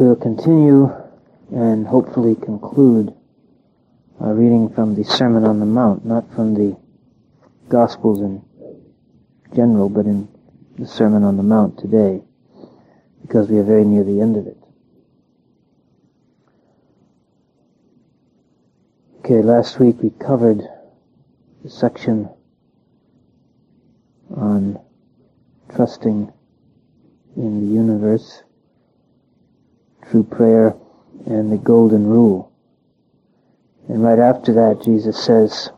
we'll continue and hopefully conclude our reading from the Sermon on the Mount, not from the Gospels in general, but in the Sermon on the Mount today, because we are very near the end of it. Okay, last week we covered the section on trusting in the universe, true prayer, and the golden rule. And right after that, Jesus says,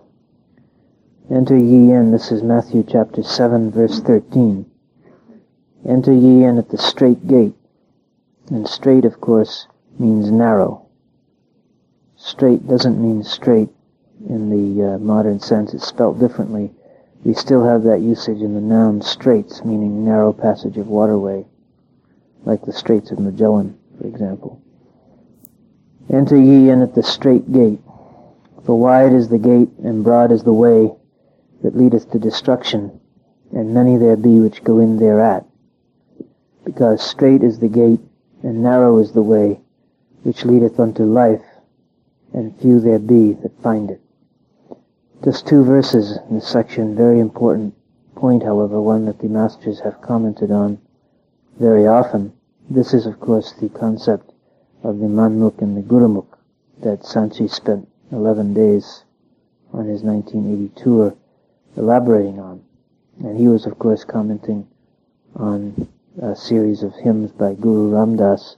Enter ye in, this is Matthew chapter 7, verse 13. Enter ye in at the strait gate. And strait, of course, means narrow. Straight doesn't mean straight in the uh, modern sense. It's spelt differently. We still have that usage in the noun straits, meaning narrow passage of waterway, like the Straits of Magellan, for example. Enter ye in at the strait gate, for wide is the gate and broad is the way that leadeth to destruction, and many there be which go in thereat. Because strait is the gate, and narrow is the way, which leadeth unto life, and few there be that find it. Just two verses in this section, very important point, however, one that the masters have commented on very often. This is, of course, the concept of the Manmukh and the Gurumukh that Sant Ji spent 11 days on his 1980 tour elaborating on. And he was, of course, commenting on a series of hymns by Guru Ram Dass,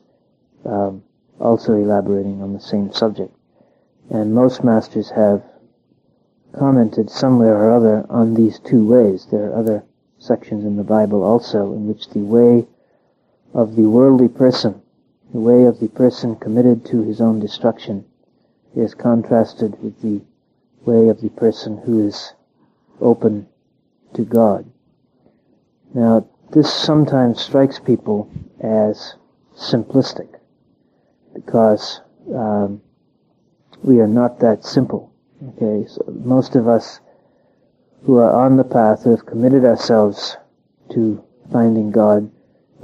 um, also elaborating on the same subject. And most masters have commented somewhere or other on these two ways. There are other sections in the Bible also in which the way of the worldly person, the way of the person committed to his own destruction, is contrasted with the way of the person who is open to God. Now, this sometimes strikes people as simplistic because um, we are not that simple. Okay, so most of us who are on the path, who have committed ourselves to finding God,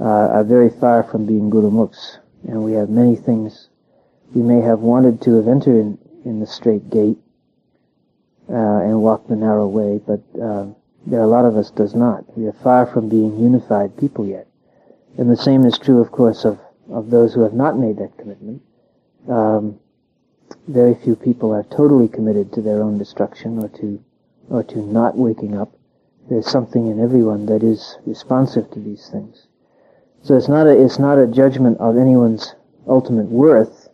uh, are very far from being Gurumukhs. And we have many things we may have wanted to have entered in, in the strait gate uh, and walked the narrow way, but uh, there are a lot of us does not. We are far from being unified people yet. And the same is true, of course, of, of those who have not made that commitment. Um, very few people are totally committed to their own destruction or to or to not waking up. There's something in everyone that is responsive to these things. So it's not a it's not a judgment of anyone's ultimate worth.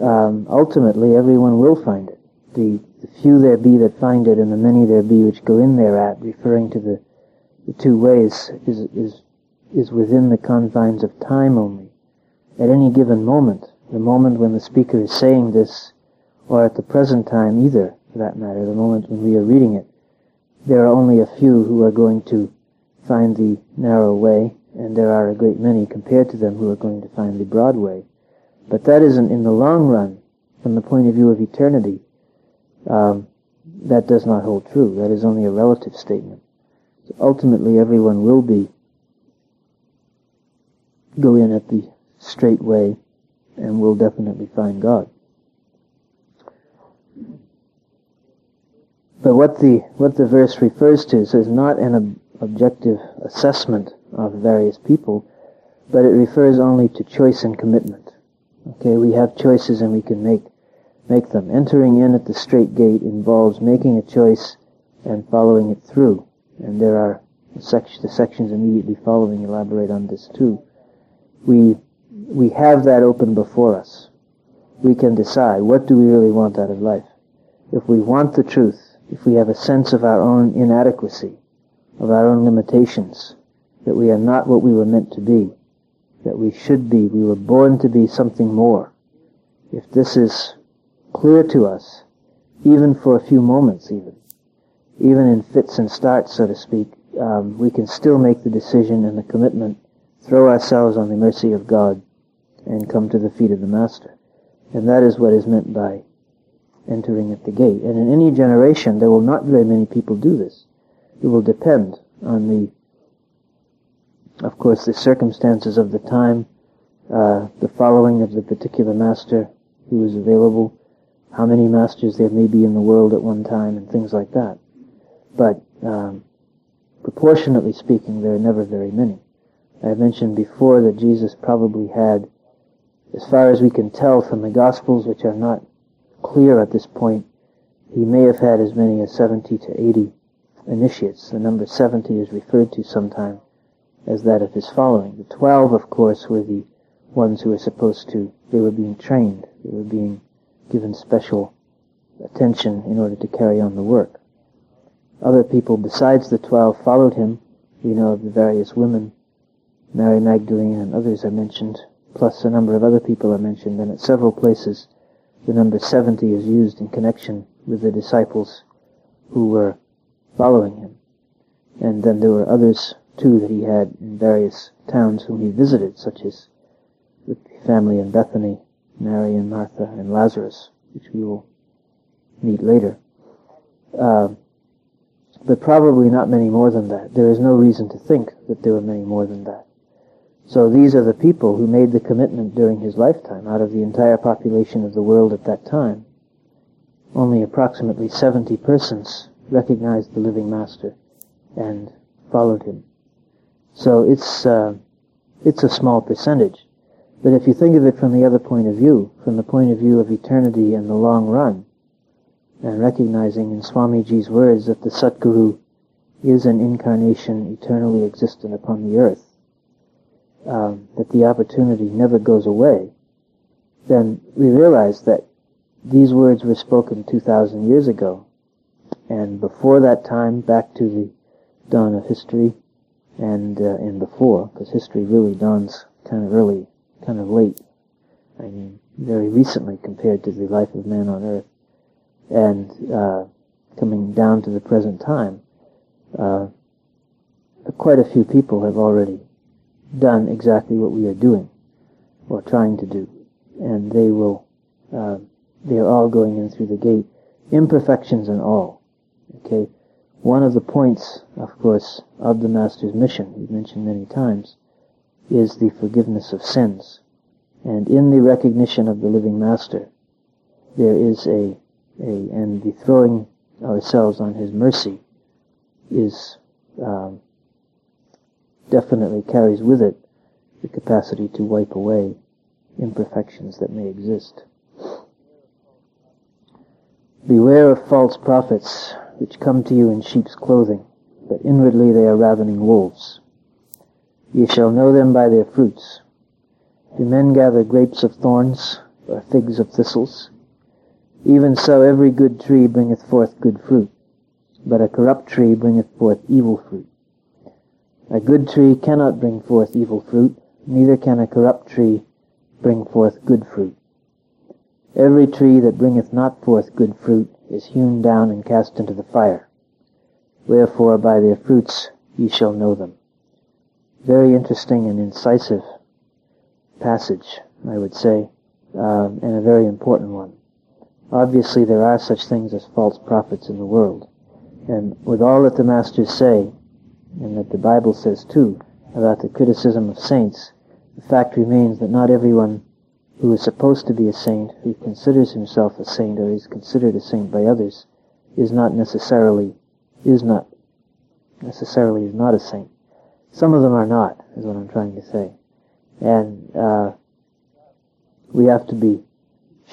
Um, ultimately, everyone will find it. The, the few there be that find it, and the many there be which go in thereat, referring to the the two ways, is is is within the confines of time only. At any given moment, the moment when the speaker is saying this, or at the present time either, for that matter, the moment when we are reading it, there are only a few who are going to find the narrow way, and there are a great many compared to them who are going to find the broad way. But that isn't in the long run, from the point of view of eternity. Um, that does not hold true. That is only a relative statement. So ultimately, everyone will be go in at the straight way and we'll definitely find God. But what the what the verse refers to is not an ob- objective assessment of various people, but it refers only to choice and commitment. Okay, we have choices and we can make make them. Entering in at the strait gate involves making a choice and following it through. And there are the sections immediately following elaborate on this too. We we have that open before us. We can decide what do we really want out of life. If we want the truth, if we have a sense of our own inadequacy, of our own limitations, that we are not what we were meant to be, that we should be, we were born to be something more. If this is clear to us, even for a few moments even, even in fits and starts, so to speak, um, we can still make the decision and the commitment throw ourselves on the mercy of God and come to the feet of the Master. And that is what is meant by entering at the gate. And in any generation, there will not very many people do this. It will depend on the, of course, the circumstances of the time, uh, the following of the particular master who is available, how many masters there may be in the world at one time, and things like that. But um, proportionately speaking, there are never very many. I mentioned before that Jesus probably had, as far as we can tell from the Gospels, which are not clear at this point, he may have had as many as 70 to 80 initiates. The number 70 is referred to sometime as that of his following. The 12, of course, were the ones who were supposed to, they were being trained. They were being given special attention in order to carry on the work. Other people besides the 12 followed him. We know of the various women. Mary Magdalene and others are mentioned, plus a number of other people are mentioned, and at several places the number 70 is used in connection with the disciples who were following him. And then there were others too that he had in various towns whom he visited, such as the family in Bethany, Mary and Martha and Lazarus, which we will meet later. Uh, but probably not many more than that. There is no reason to think that there were many more than that. So these are the people who made the commitment during his lifetime out of the entire population of the world at that time. Only approximately 70 persons recognized the living master and followed him. So it's, uh, it's a small percentage. But if you think of it from the other point of view, from the point of view of eternity and the long run, and recognizing in Swamiji's words that the Satguru is an incarnation eternally existent upon the earth, um, that the opportunity never goes away, then we realize that these words were spoken 2,000 years ago. And before that time, back to the dawn of history, and, uh, and before, because history really dawns kind of early, kind of late. I mean, very recently compared to the life of man on earth. And, uh, coming down to the present time, uh, quite a few people have already done exactly what we are doing, or trying to do. And they will, uh, they are all going in through the gate, imperfections and all. Okay? One of the points, of course, of the Master's mission, we've mentioned many times, is the forgiveness of sins. And in the recognition of the living Master, there is a, a and the throwing ourselves on His mercy is um, definitely carries with it the capacity to wipe away imperfections that may exist. Beware of false prophets, which come to you in sheep's clothing, but inwardly they are ravening wolves. Ye shall know them by their fruits. Do men gather grapes of thorns, or figs of thistles? Even so every good tree bringeth forth good fruit, but a corrupt tree bringeth forth evil fruit. A good tree cannot bring forth evil fruit, neither can a corrupt tree bring forth good fruit. Every tree that bringeth not forth good fruit is hewn down and cast into the fire. Wherefore by their fruits ye shall know them. Very interesting and incisive passage, I would say, um, and a very important one. Obviously there are such things as false prophets in the world. And with all that the masters say, and that the Bible says too, about the criticism of saints, the fact remains that not everyone who is supposed to be a saint, who considers himself a saint or is considered a saint by others, is not necessarily, is not, necessarily is not a saint. Some of them are not, is what I'm trying to say. And, uh, we have to be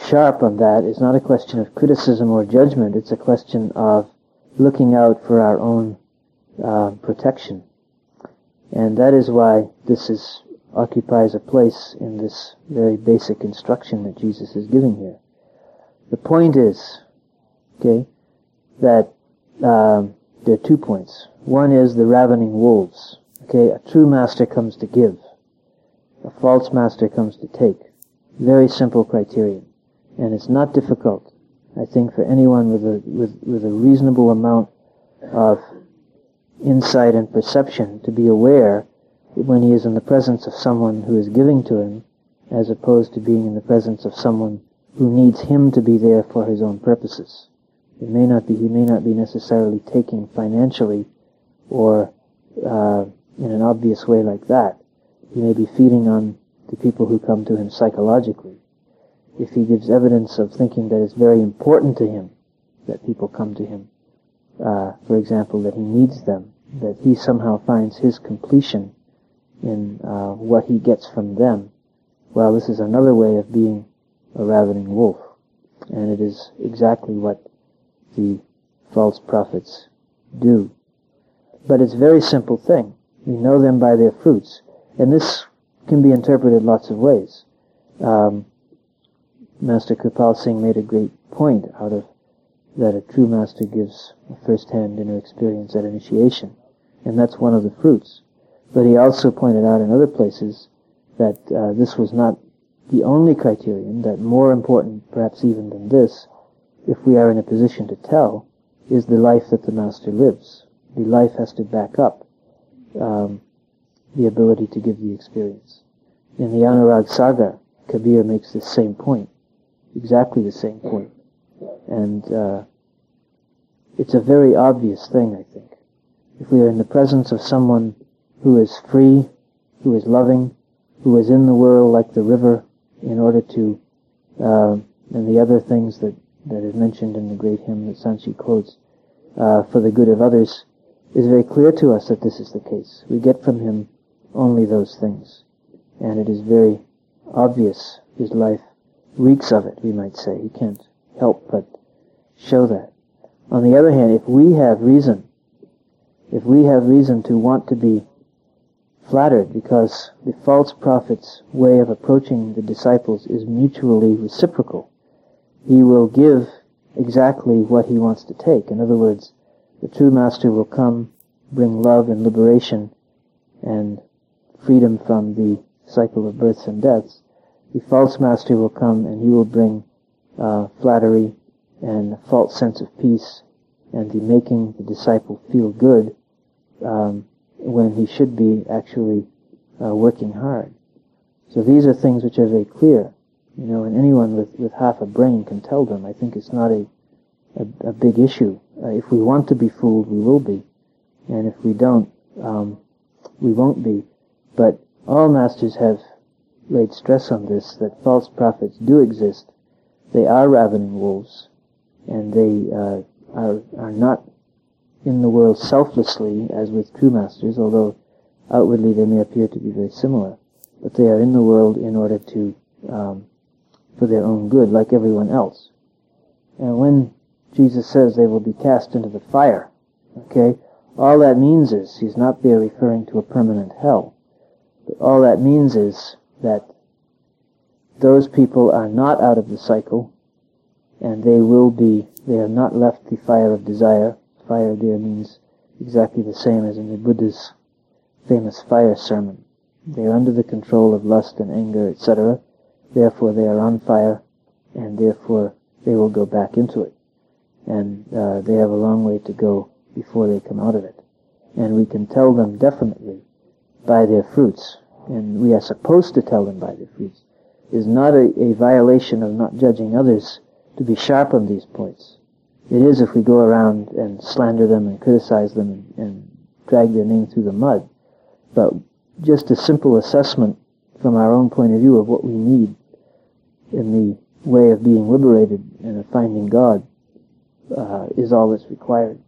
sharp on that. It's not a question of criticism or judgment. It's a question of looking out for our own uh, protection. And that is why this is occupies a place in this very basic instruction that Jesus is giving here. The point is, okay, that um, there are two points. One is the ravening wolves. Okay, a true master comes to give. A false master comes to take. Very simple criterion. And it's not difficult, I think, for anyone with a, with, with a reasonable amount of insight and perception to be aware when he is in the presence of someone who is giving to him, as opposed to being in the presence of someone who needs him to be there for his own purposes. It may not be, he may not be necessarily taking financially or uh, in an obvious way like that. He may be feeding on the people who come to him psychologically, if he gives evidence of thinking that it's very important to him that people come to him, uh, for example, that he needs them, that he somehow finds his completion in uh, what he gets from them, well, this is another way of being a ravening wolf. And it is exactly what the false prophets do. But it's a very simple thing. We know them by their fruits. And this can be interpreted lots of ways. Um, Master Kirpal Singh made a great point out of that a true master gives a first-hand inner experience at initiation. And that's one of the fruits. But he also pointed out in other places that uh, this was not the only criterion, that more important perhaps even than this, if we are in a position to tell, is the life that the master lives. The life has to back up um, the ability to give the experience. In the Anurag Sagar, Kabir makes the same point, exactly the same point. And uh, it's a very obvious thing, I think. If we are in the presence of someone who is free, who is loving, who is in the world like the river in order to, uh, and the other things that, that is mentioned in the great hymn that Sant Ji quotes, uh, for the good of others, is very clear to us that this is the case. We get from him only those things. And it is very obvious his life reeks of it, we might say. He can't help but show that. On the other hand, if we have reason, if we have reason to want to be flattered because the false prophet's way of approaching the disciples is mutually reciprocal. He will give exactly what he wants to take. In other words, the true master will come, bring love and liberation and freedom from the cycle of births and deaths. The false master will come and he will bring uh, flattery and a false sense of peace and the making the disciple feel good um, when he should be actually uh, working hard. So these are things which are very clear, you know, and anyone with, with half a brain can tell them. I think it's not a, a, a big issue. Uh, if we want to be fooled, we will be. And if we don't, um, we won't be. But all masters have laid stress on this, that false prophets do exist. They are ravening wolves, and they uh, are, are not in the world selflessly as with true masters, although outwardly they may appear to be very similar. But they are in the world in order to, um, for their own good, like everyone else. And when Jesus says they will be cast into the fire, okay, all that means is, he's not there referring to a permanent hell, but all that means is that those people are not out of the cycle, and they will be, they have not left the fire of desire, fire there means exactly the same as in the Buddha's famous fire sermon. They are under the control of lust and anger, etc. Therefore they are on fire, and therefore they will go back into it. And uh, they have a long way to go before they come out of it. And we can tell them definitely by their fruits, and we are supposed to tell them by their fruits. It is not a, a violation of not judging others to be sharp on these points. It is if we go around and slander them and criticize them and, drag their name through the mud. But just a simple assessment from our own point of view of what we need in the way of being liberated and of finding God uh, is all that's required,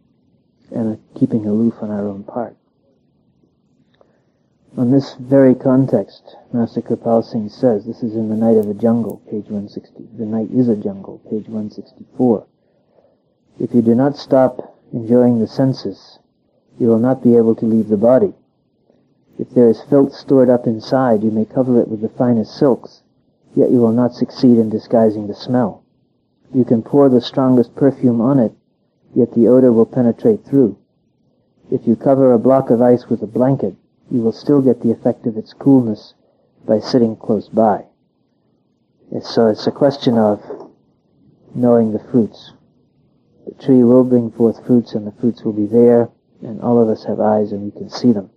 and keeping aloof on our own part. On this very context, Master Kirpal Singh says, this is in The Night of a Jungle, page 160. The Night is a Jungle, page 164. If you do not stop enjoying the senses, you will not be able to leave the body. If there is filth stored up inside, you may cover it with the finest silks, yet you will not succeed in disguising the smell. You can pour the strongest perfume on it, yet the odor will penetrate through. If you cover a block of ice with a blanket, you will still get the effect of its coolness by sitting close by. Eh, so it's a question of knowing the fruits. The tree will bring forth fruits and the fruits will be there and all of us have eyes and we can see them.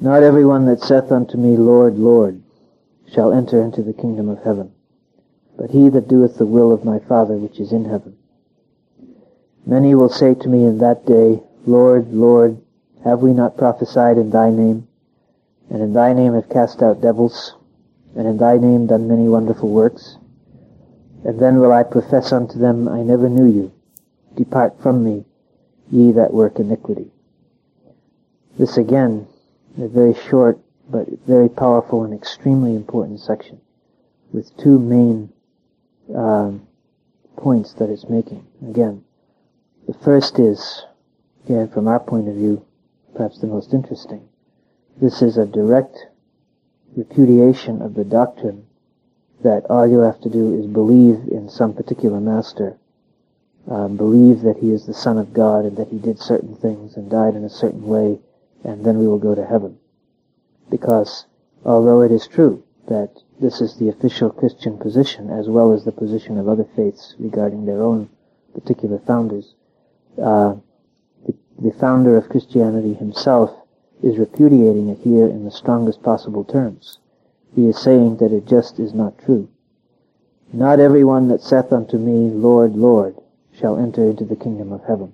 Not everyone that saith unto me, Lord, Lord, shall enter into the kingdom of heaven, but he that doeth the will of my Father which is in heaven. Many will say to me in that day, Lord, Lord, have we not prophesied in thy name? And in thy name have cast out devils, and in thy name done many wonderful works? And then will I profess unto them, I never knew you. Depart from me, ye that work iniquity. This again, a very short but very powerful and extremely important section with two main um, points that it's making. Again, the first is, again, from our point of view, perhaps the most interesting. This is a direct repudiation of the doctrine that all you have to do is believe in some particular master, um, believe that he is the Son of God and that he did certain things and died in a certain way, and then we will go to heaven. Because although it is true that this is the official Christian position as well as the position of other faiths regarding their own particular founders, uh, the, the founder of Christianity himself is repudiating it here in the strongest possible terms. He is saying that it just is not true. Not every one that saith unto me, Lord, Lord, shall enter into the kingdom of heaven,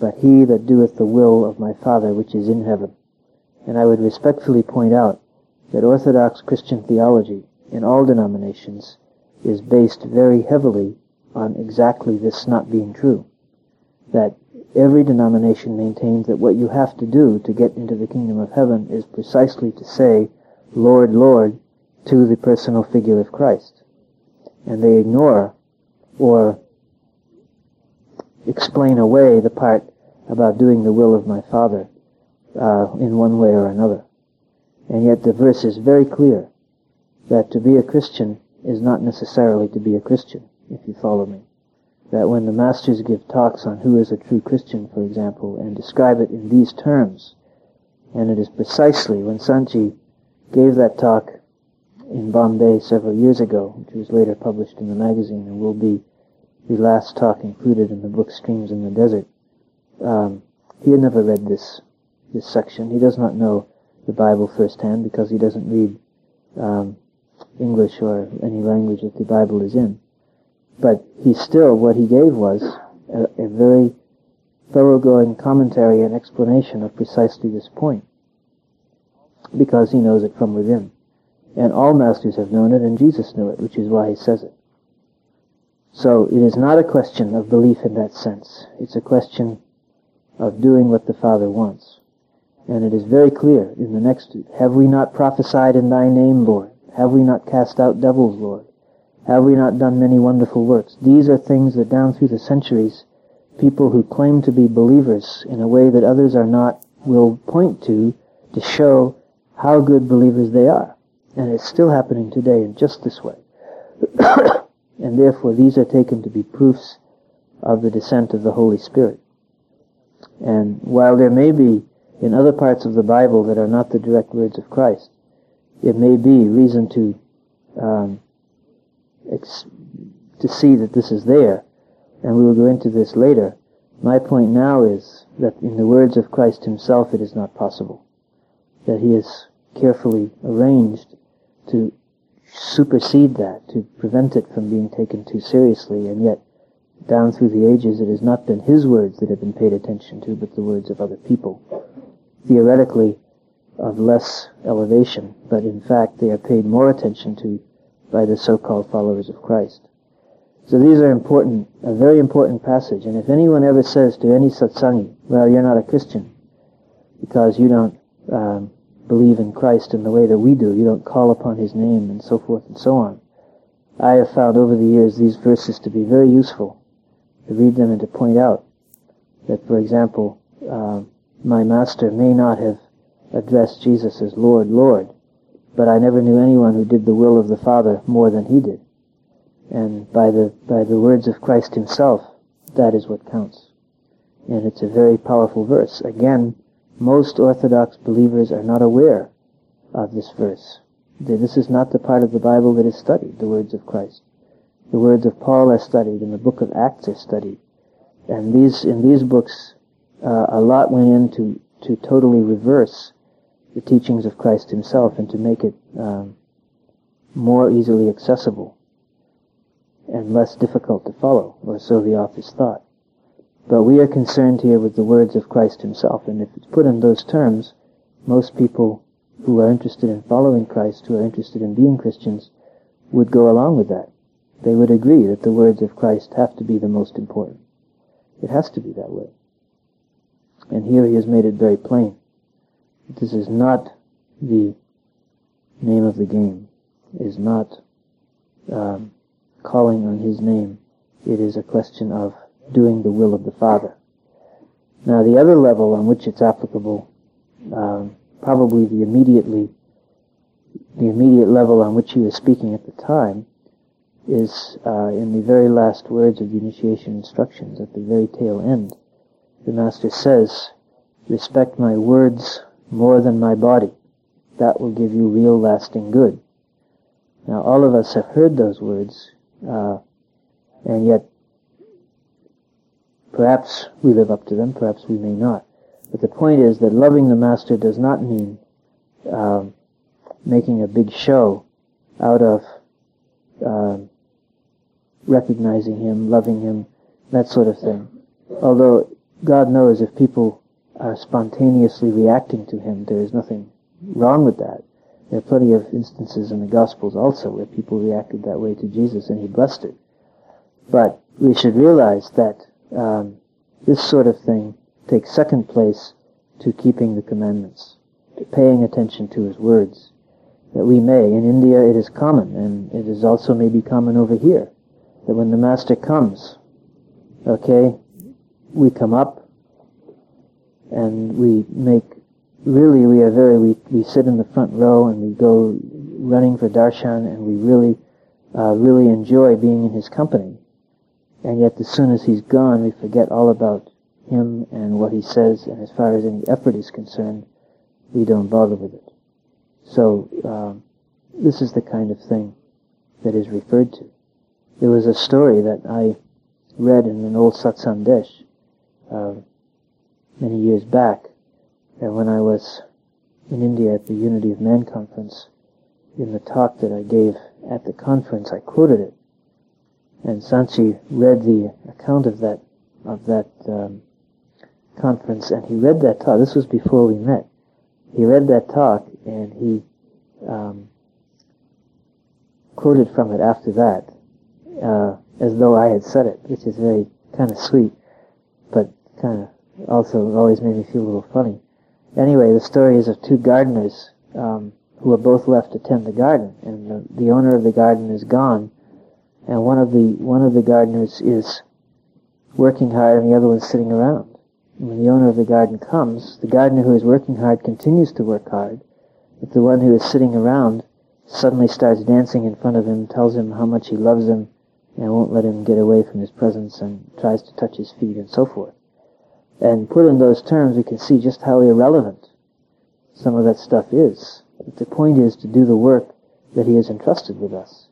but he that doeth the will of my Father which is in heaven. And I would respectfully point out that Orthodox Christian theology in all denominations is based very heavily on exactly this not being true. That every denomination maintains that what you have to do to get into the kingdom of heaven is precisely to say, Lord, Lord, to the personal figure of Christ. And they ignore or explain away the part about doing the will of my Father uh, in one way or another. And yet the verse is very clear that to be a Christian is not necessarily to be a Christian, if you follow me that when the masters give talks on who is a true Christian, for example, and describe it in these terms, and it is precisely when Sant Ji gave that talk in Bombay several years ago, which was later published in the magazine and will be the last talk included in the book Streams in the Desert. Um, he had never read this this section. He does not know the Bible firsthand because he doesn't read um, English or any language that the Bible is in. But he still, what he gave was a, a very thoroughgoing commentary and explanation of precisely this point. Because he knows it from within. And all masters have known it, and Jesus knew it, which is why he says it. So it is not a question of belief in that sense. It's a question of doing what the Father wants. And it is very clear in the next, have we not prophesied in thy name, Lord? Have we not cast out devils, Lord? Have we not done many wonderful works? These are things that down through the centuries, people who claim to be believers in a way that others are not will point to to show how good believers they are. And it's still happening today in just this way. and therefore these are taken to be proofs of the descent of the Holy Spirit. And while there may be in other parts of the Bible that are not the direct words of Christ, it may be reason to um, to see that this is there, and we will go into this later. My point now is that in the words of Christ himself it is not possible. That he has carefully arranged to supersede that, to prevent it from being taken too seriously, and yet down through the ages it has not been his words that have been paid attention to, but the words of other people. Theoretically, of less elevation, but in fact they are paid more attention to by the so-called followers of Christ. So these are important, a very important passage. And if anyone ever says to any satsangi, well, you're not a Christian because you don't um, believe in Christ in the way that we do, you don't call upon His name and so forth and so on. I have found over the years these verses to be very useful to read them and to point out that, for example, uh, my master may not have addressed Jesus as Lord, Lord, but I never knew anyone who did the will of the Father more than he did. And by the, by the words of Christ himself, that is what counts. And it's a very powerful verse. Again, most Orthodox believers are not aware of this verse. This is not the part of the Bible that is studied, the words of Christ. The words of Paul are studied, and the book of Acts are studied. And these, in these books, uh, a lot went into to totally reverse the teachings of Christ himself and to make it um, more easily accessible and less difficult to follow, or so the authors thought. But we are concerned here with the words of Christ himself, and if it's put in those terms, most people who are interested in following Christ, who are interested in being Christians, would go along with that. They would agree that the words of Christ have to be the most important. It has to be that way. And here he has made it very plain. This is not the name of the game, it is not um, calling on his name. It is a question of doing the will of the Father. Now the other level on which it's applicable, um, probably the immediately, the immediate level on which he was speaking at the time, is uh, in the very last words of the initiation instructions at the very tail end. The Master says, respect my words more than my body. That will give you real lasting good. Now all of us have heard those words, uh, and yet perhaps we live up to them, perhaps we may not. But the point is that loving the Master does not mean uh, making a big show out of uh, recognizing Him, loving Him, that sort of thing. Although God knows if people are spontaneously reacting to Him, there is nothing wrong with that. There are plenty of instances in the Gospels also where people reacted that way to Jesus and He blessed it. But we should realize that um, this sort of thing takes second place to keeping the commandments, to paying attention to His words. That we may. In India it is common, and it is also maybe common over here that when the master comes, okay, we come up and we make, really we are very, we, we sit in the front row and we go running for darshan and we really, uh, really enjoy being in his company. And yet as soon as he's gone, we forget all about him and what he says, and as far as any effort is concerned, we don't bother with it. So, um, this is the kind of thing that is referred to. There was a story that I read in an old Sat Sandesh uh, many years back, and when I was in India at the Unity of Man conference, in the talk that I gave at the conference, I quoted it, and Sant Ji read the account of that of that um, conference, and he read that talk. This was before we met. He read that talk, and he um, quoted from it after that, uh, as though I had said it, which is very kind of sweet, but kind of also always made me feel a little funny. Anyway, the story is of two gardeners um, who are both left to tend the garden, and the, the owner of the garden is gone, and one of the one of the gardeners is working hard, and the other one's sitting around. And when the owner of the garden comes, the gardener who is working hard continues to work hard, but the one who is sitting around suddenly starts dancing in front of him, tells him how much he loves him, and won't let him get away from his presence and tries to touch his feet and so forth. And put in those terms, we can see just how irrelevant some of that stuff is. But the point is to do the work that he has entrusted with us.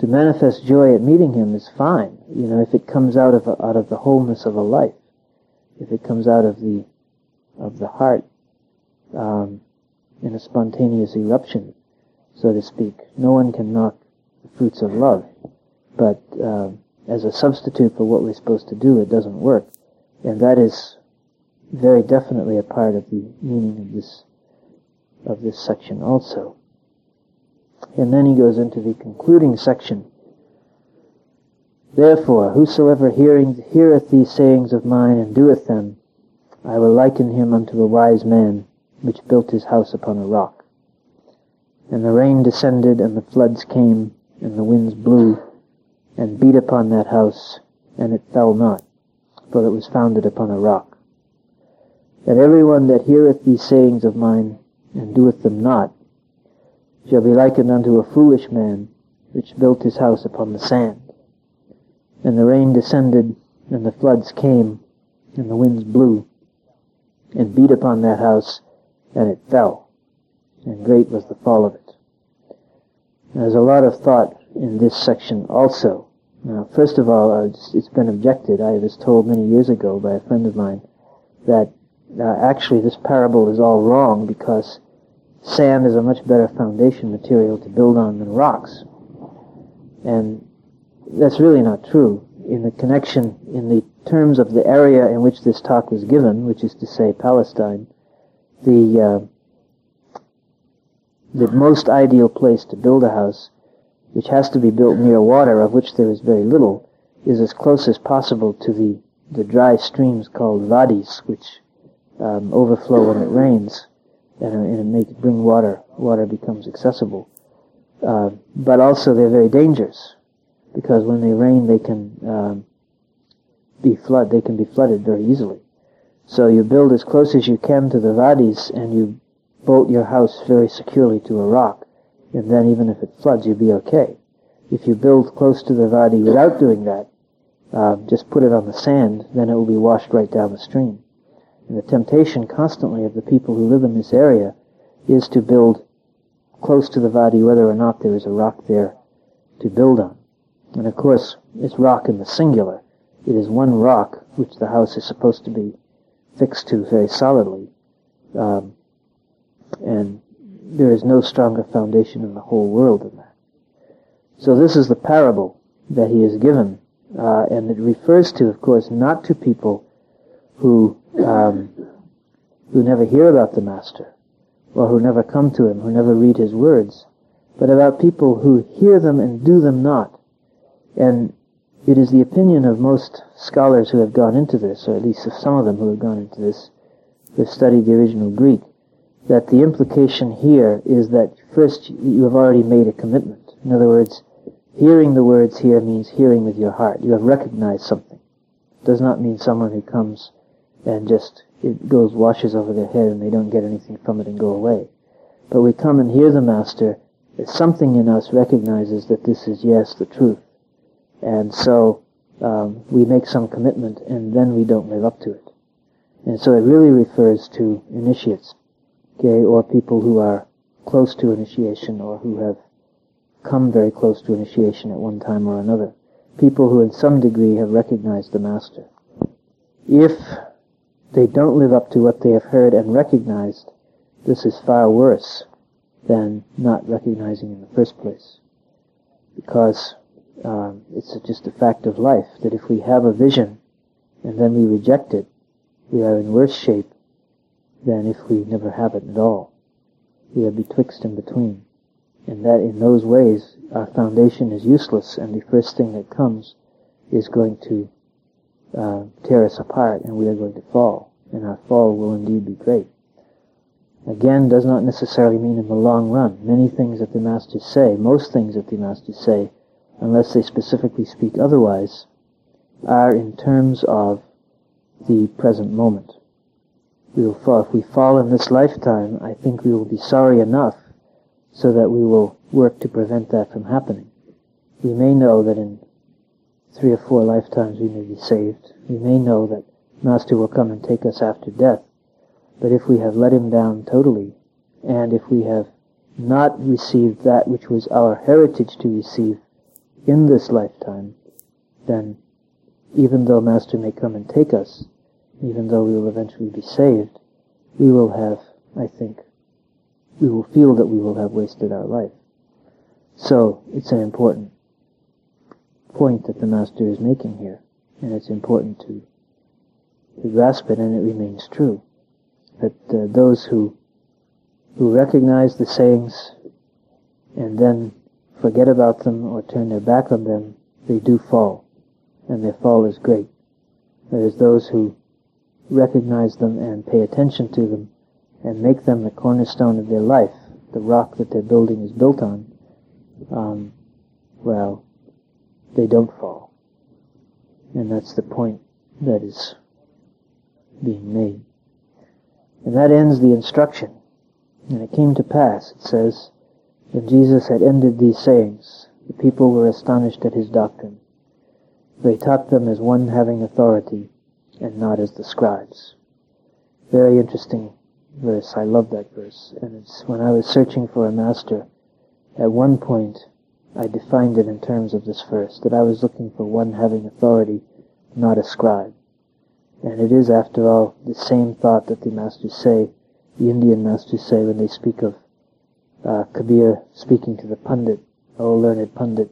To manifest joy at meeting him is fine, you know, if it comes out of out of the wholeness of a life, if it comes out of the of the heart um, in a spontaneous eruption, so to speak. No one can knock the fruits of love but uh, as a substitute for what we're supposed to do, it doesn't work. And that is very definitely a part of the meaning of this of this section also. And then he goes into the concluding section. Therefore, whosoever hearing, heareth these sayings of mine and doeth them, I will liken him unto a wise man which built his house upon a rock. And the rain descended, and the floods came, and the winds blew, and beat upon that house, and it fell not, for it was founded upon a rock. That every one that heareth these sayings of mine, and doeth them not, shall be likened unto a foolish man, which built his house upon the sand. And the rain descended, and the floods came, and the winds blew, and beat upon that house, and it fell, and great was the fall of it. There's a lot of thought in this section also. Now, first of all, uh, it's been objected. I was told many years ago by a friend of mine that uh, actually this parable is all wrong because sand is a much better foundation material to build on than rocks. And that's really not true. in the connection, in the terms of the area in which this talk was given, which is to say Palestine, the uh, the most ideal place to build a house, which has to be built near water, of which there is very little, is as close as possible to the the dry streams called wadis, which um, overflow when it rains, and, and it makes bring water. Water becomes accessible, uh, but also they're very dangerous because when they rain, they can um, be flood. They can be flooded very easily. So you build as close as you can to the wadis, and you bolt your house very securely to a rock, and then even if it floods, you'll be okay. If you build close to the wadi without doing that, uh, just put it on the sand, then it will be washed right down the stream. And the temptation constantly of the people who live in this area is to build close to the wadi whether or not there is a rock there to build on. And of course, it's rock in the singular. It is one rock which the house is supposed to be fixed to very solidly. Um, and there is no stronger foundation in the whole world than that. So this is the parable that he has given. Uh, and it refers to, of course, not to people who um, who never hear about the Master, or who never come to him, who never read his words, but about people who hear them and do them not, and it is the opinion of most scholars who have gone into this, or at least of some of them who have gone into this, who have studied the original Greek, that the implication here is that first you have already made a commitment. In other words, hearing the words here means hearing with your heart. You have recognized something. It does not mean someone who comes and just it goes washes over their head and they don't get anything from it and go away. But we come and hear the Master. Something in us recognizes that this is yes the truth. And so um, we make some commitment and then we don't live up to it. And so it really refers to initiates, okay, or people who are close to initiation or who have come very close to initiation at one time or another. People who in some degree have recognized the Master. If they don't live up to what they have heard and recognized, this is far worse than not recognizing in the first place. Because um, it's just a fact of life that if we have a vision and then we reject it, we are in worse shape than if we never have it at all. We are betwixt and between. And that in those ways, our foundation is useless and the first thing that comes is going to uh, tear us apart and we are going to fall. And our fall will indeed be great. Again, does not necessarily mean in the long run. Many things that the Masters say, most things that the Masters say, unless they specifically speak otherwise, are in terms of the present moment. We will fall, if we fall in this lifetime, I think we will be sorry enough so that we will work to prevent that from happening. We may know that in three or four lifetimes we may be saved. We may know that Master will come and take us after death. But if we have let him down totally, and if we have not received that which was our heritage to receive, in this lifetime, then even though Master may come and take us, even though we will eventually be saved, we will have, I think, we will feel that we will have wasted our life. So, it's an important point that the Master is making here, and it's important to, to grasp it, and it remains true. That uh, those who, who recognize the sayings and then forget about them or turn their back on them, they do fall, and their fall is great. There's those who recognize them and pay attention to them and make them the cornerstone of their life, the rock that their building is built on, um, well, they don't fall. And that's the point that is being made. And that ends the instruction. And it came to pass, it says, when Jesus had ended these sayings, the people were astonished at his doctrine. He taught them as one having authority, and not as the scribes. Very interesting verse. I love that verse. And it's when I was searching for a master, at one point I defined it in terms of this verse, that I was looking for one having authority, not a scribe. And it is, after all, the same thought that the masters say, the Indian masters say when they speak of uh, Kabir speaking to the pundit, O learned pundit,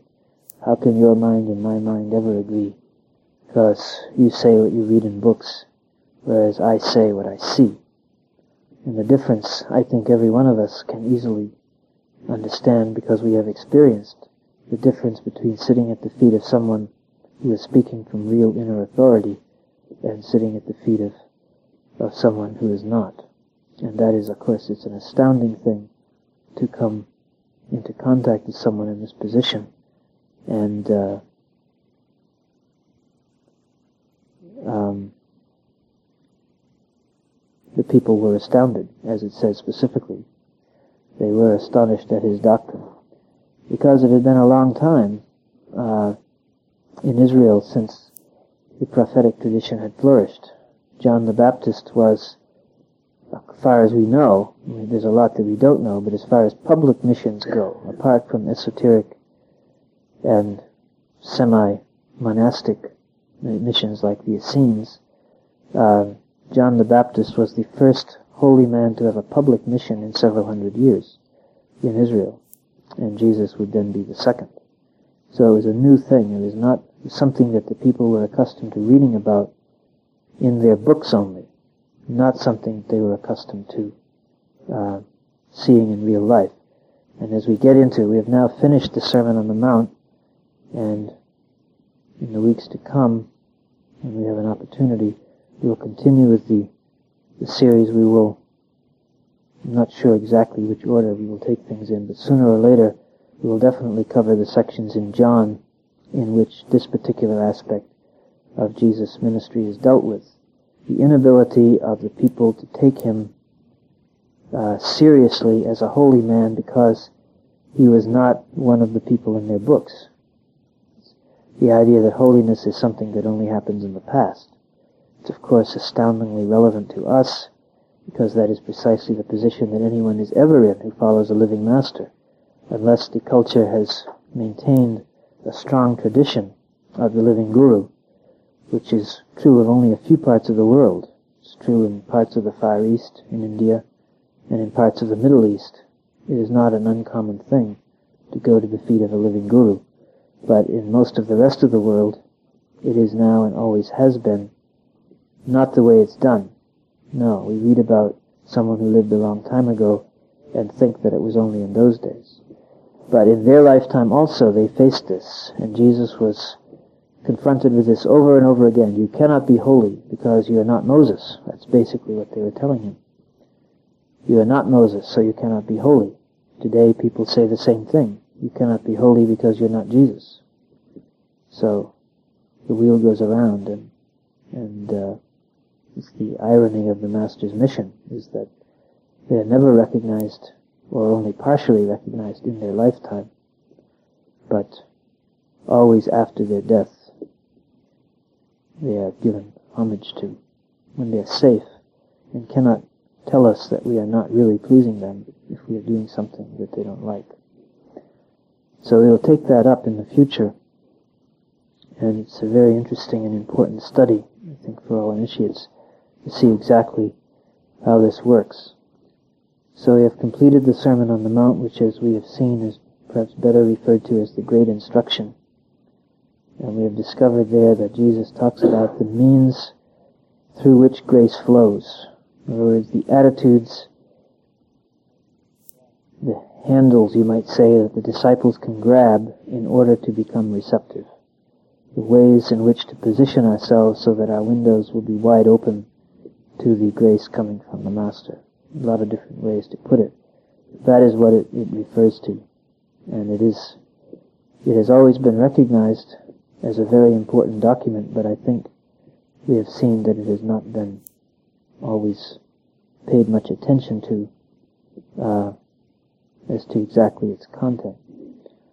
how can your mind and my mind ever agree? Because you say what you read in books, whereas I say what I see. And the difference, I think every one of us can easily understand because we have experienced the difference between sitting at the feet of someone who is speaking from real inner authority and sitting at the feet of, of someone who is not. And that is, of course, it's an astounding thing to come into contact with someone in this position. And uh, um, the people were astounded, as it says specifically. They were astonished at his doctrine. Because it had been a long time uh, in Israel since the prophetic tradition had flourished. John the Baptist was, as far as we know, I mean, there's a lot that we don't know, but as far as public missions go, apart from esoteric and semi-monastic missions like the Essenes, uh, John the Baptist was the first holy man to have a public mission in several hundred years in Israel, and Jesus would then be the second. So it was a new thing. It was not something that the people were accustomed to reading about in their books only, not something they were accustomed to uh, seeing in real life. And as we get into, we have now finished the Sermon on the Mount, and in the weeks to come, when we have an opportunity, we will continue with the, the series. We will, I'm not sure exactly which order we will take things in, but sooner or later we will definitely cover the sections in John in which this particular aspect of Jesus' ministry is dealt with. The inability of the people to take him uh, seriously as a holy man because he was not one of the people in their books. The idea that holiness is something that only happens in the past. It's of course astoundingly relevant to us because that is precisely the position that anyone is ever in who follows a living master, unless the culture has maintained a strong tradition of the living guru, which is true of only a few parts of the world. It's true in parts of the Far East, in India, and in parts of the Middle East. It is not an uncommon thing to go to the feet of a living guru. But in most of the rest of the world, it is now and always has been not the way it's done. No, we read about someone who lived a long time ago and think that it was only in those days. But in their lifetime also they faced this, and Jesus was confronted with this over and over again. You cannot be holy because you are not Moses. That's basically what they were telling him. You are not Moses, so you cannot be holy. Today people say the same thing. You cannot be holy because you're not Jesus. So the wheel goes around and and uh, it's the irony of the Master's mission is that they are never recognized or only partially recognized in their lifetime, but always after their death they are given homage to when they are safe and cannot tell us that we are not really pleasing them if we are doing something that they don't like. So they'll take that up in the future, and it's a very interesting and important study, I think, for all initiates to see exactly how this works. So we have completed the Sermon on the Mount, which as we have seen is perhaps better referred to as the Great Instruction. And we have discovered there that Jesus talks about the means through which grace flows. In other words, the attitudes, the handles, you might say, that the disciples can grab in order to become receptive. The ways in which to position ourselves so that our windows will be wide open to the grace coming from the Master. A lot of different ways to put it. That is what it, it refers to. And it is, it has always been recognized as a very important document, but I think we have seen that it has not been always paid much attention to uh, as to exactly its content.